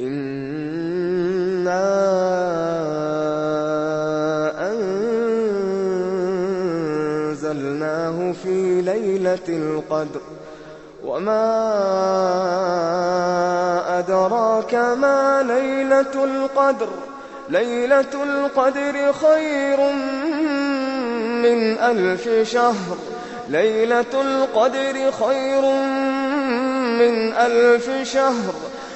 إِنَّا أَنزَلْنَاهُ فِي لَيْلَةِ الْقَدْرِ وَمَا أَدْرَاكَ مَا لَيْلَةُ الْقَدْرِ لَيْلَةُ الْقَدْرِ خَيْرٌ مِّنْ أَلْفِ شَهْرٍ لَيْلَةُ الْقَدْرِ خَيْرٌ مِّنْ أَلْفِ شَهْرٍ